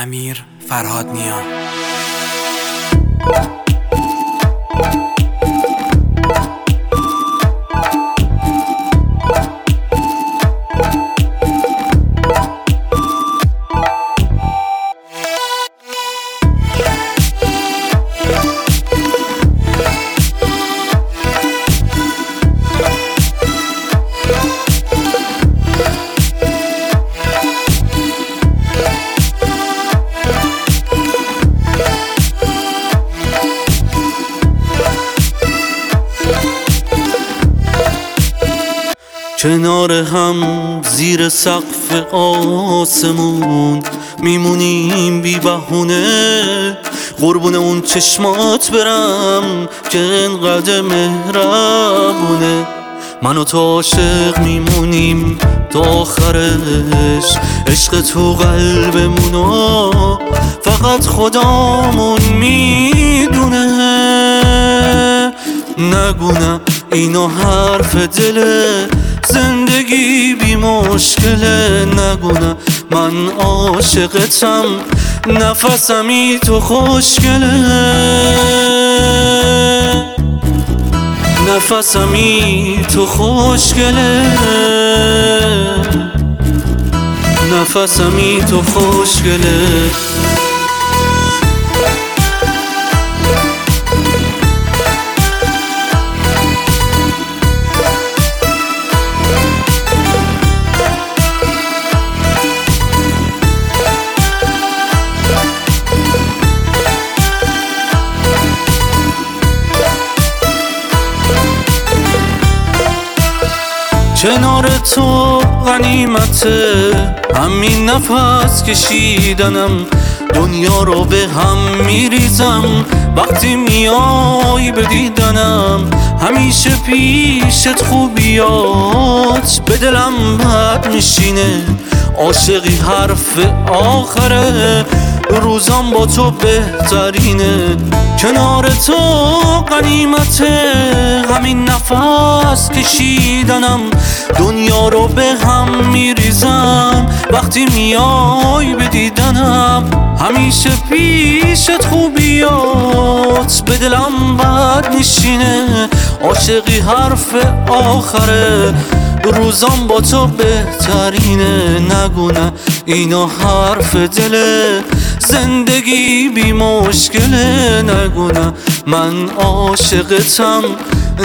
امیر فرهاد نیا کنار هم زیر سقف آسمون میمونیم بی بهونه. قربون اون چشمات برم که انقدر مهربونه. من و تو عاشق میمونیم تا آخرش. عشق تو قلبمونو فقط خدامون می‌دونه. نگونه اینو حرف دله زندگی بی مشکله نگونه. من عاشقتم نفسمی تو خوشگله. نفسمی تو خوشگله. نفسمی تو خوشگله. کنار تو غنیمته همین نفس کشیدنم. دنیا رو به هم میریزم. وقتی میای به دیدنم همیشه پیشت خوبیات به دلم بد میشینه. عاشقی حرف آخره روزام با تو بهترینه. کنار تو قنیمته همین نفس کشیدنم. دنیا رو به هم میریزم. وقتی میای به دیدنم همیشه پیشت خوبیات. به دلم بد نشینه. عاشقی حرف آخره. روزام با تو بهترینه. نگونه اینا حرف دله. زندگی بی مشکله. نگونه من عاشقتم.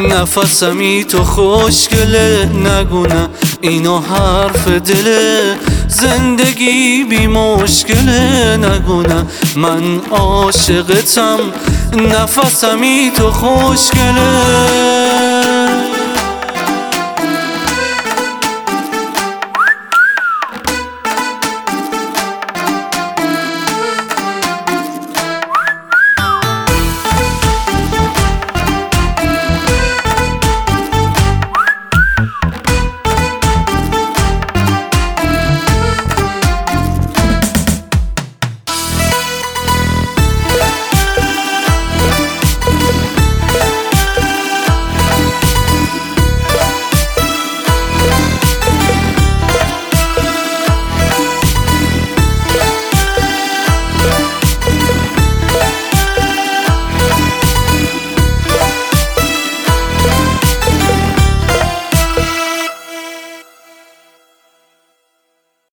نفسمی تو خوشگله نگونه. اینا حرف دله زندگی بی مشکله نگونه. من عاشقتم. نفسمی تو خوشگله.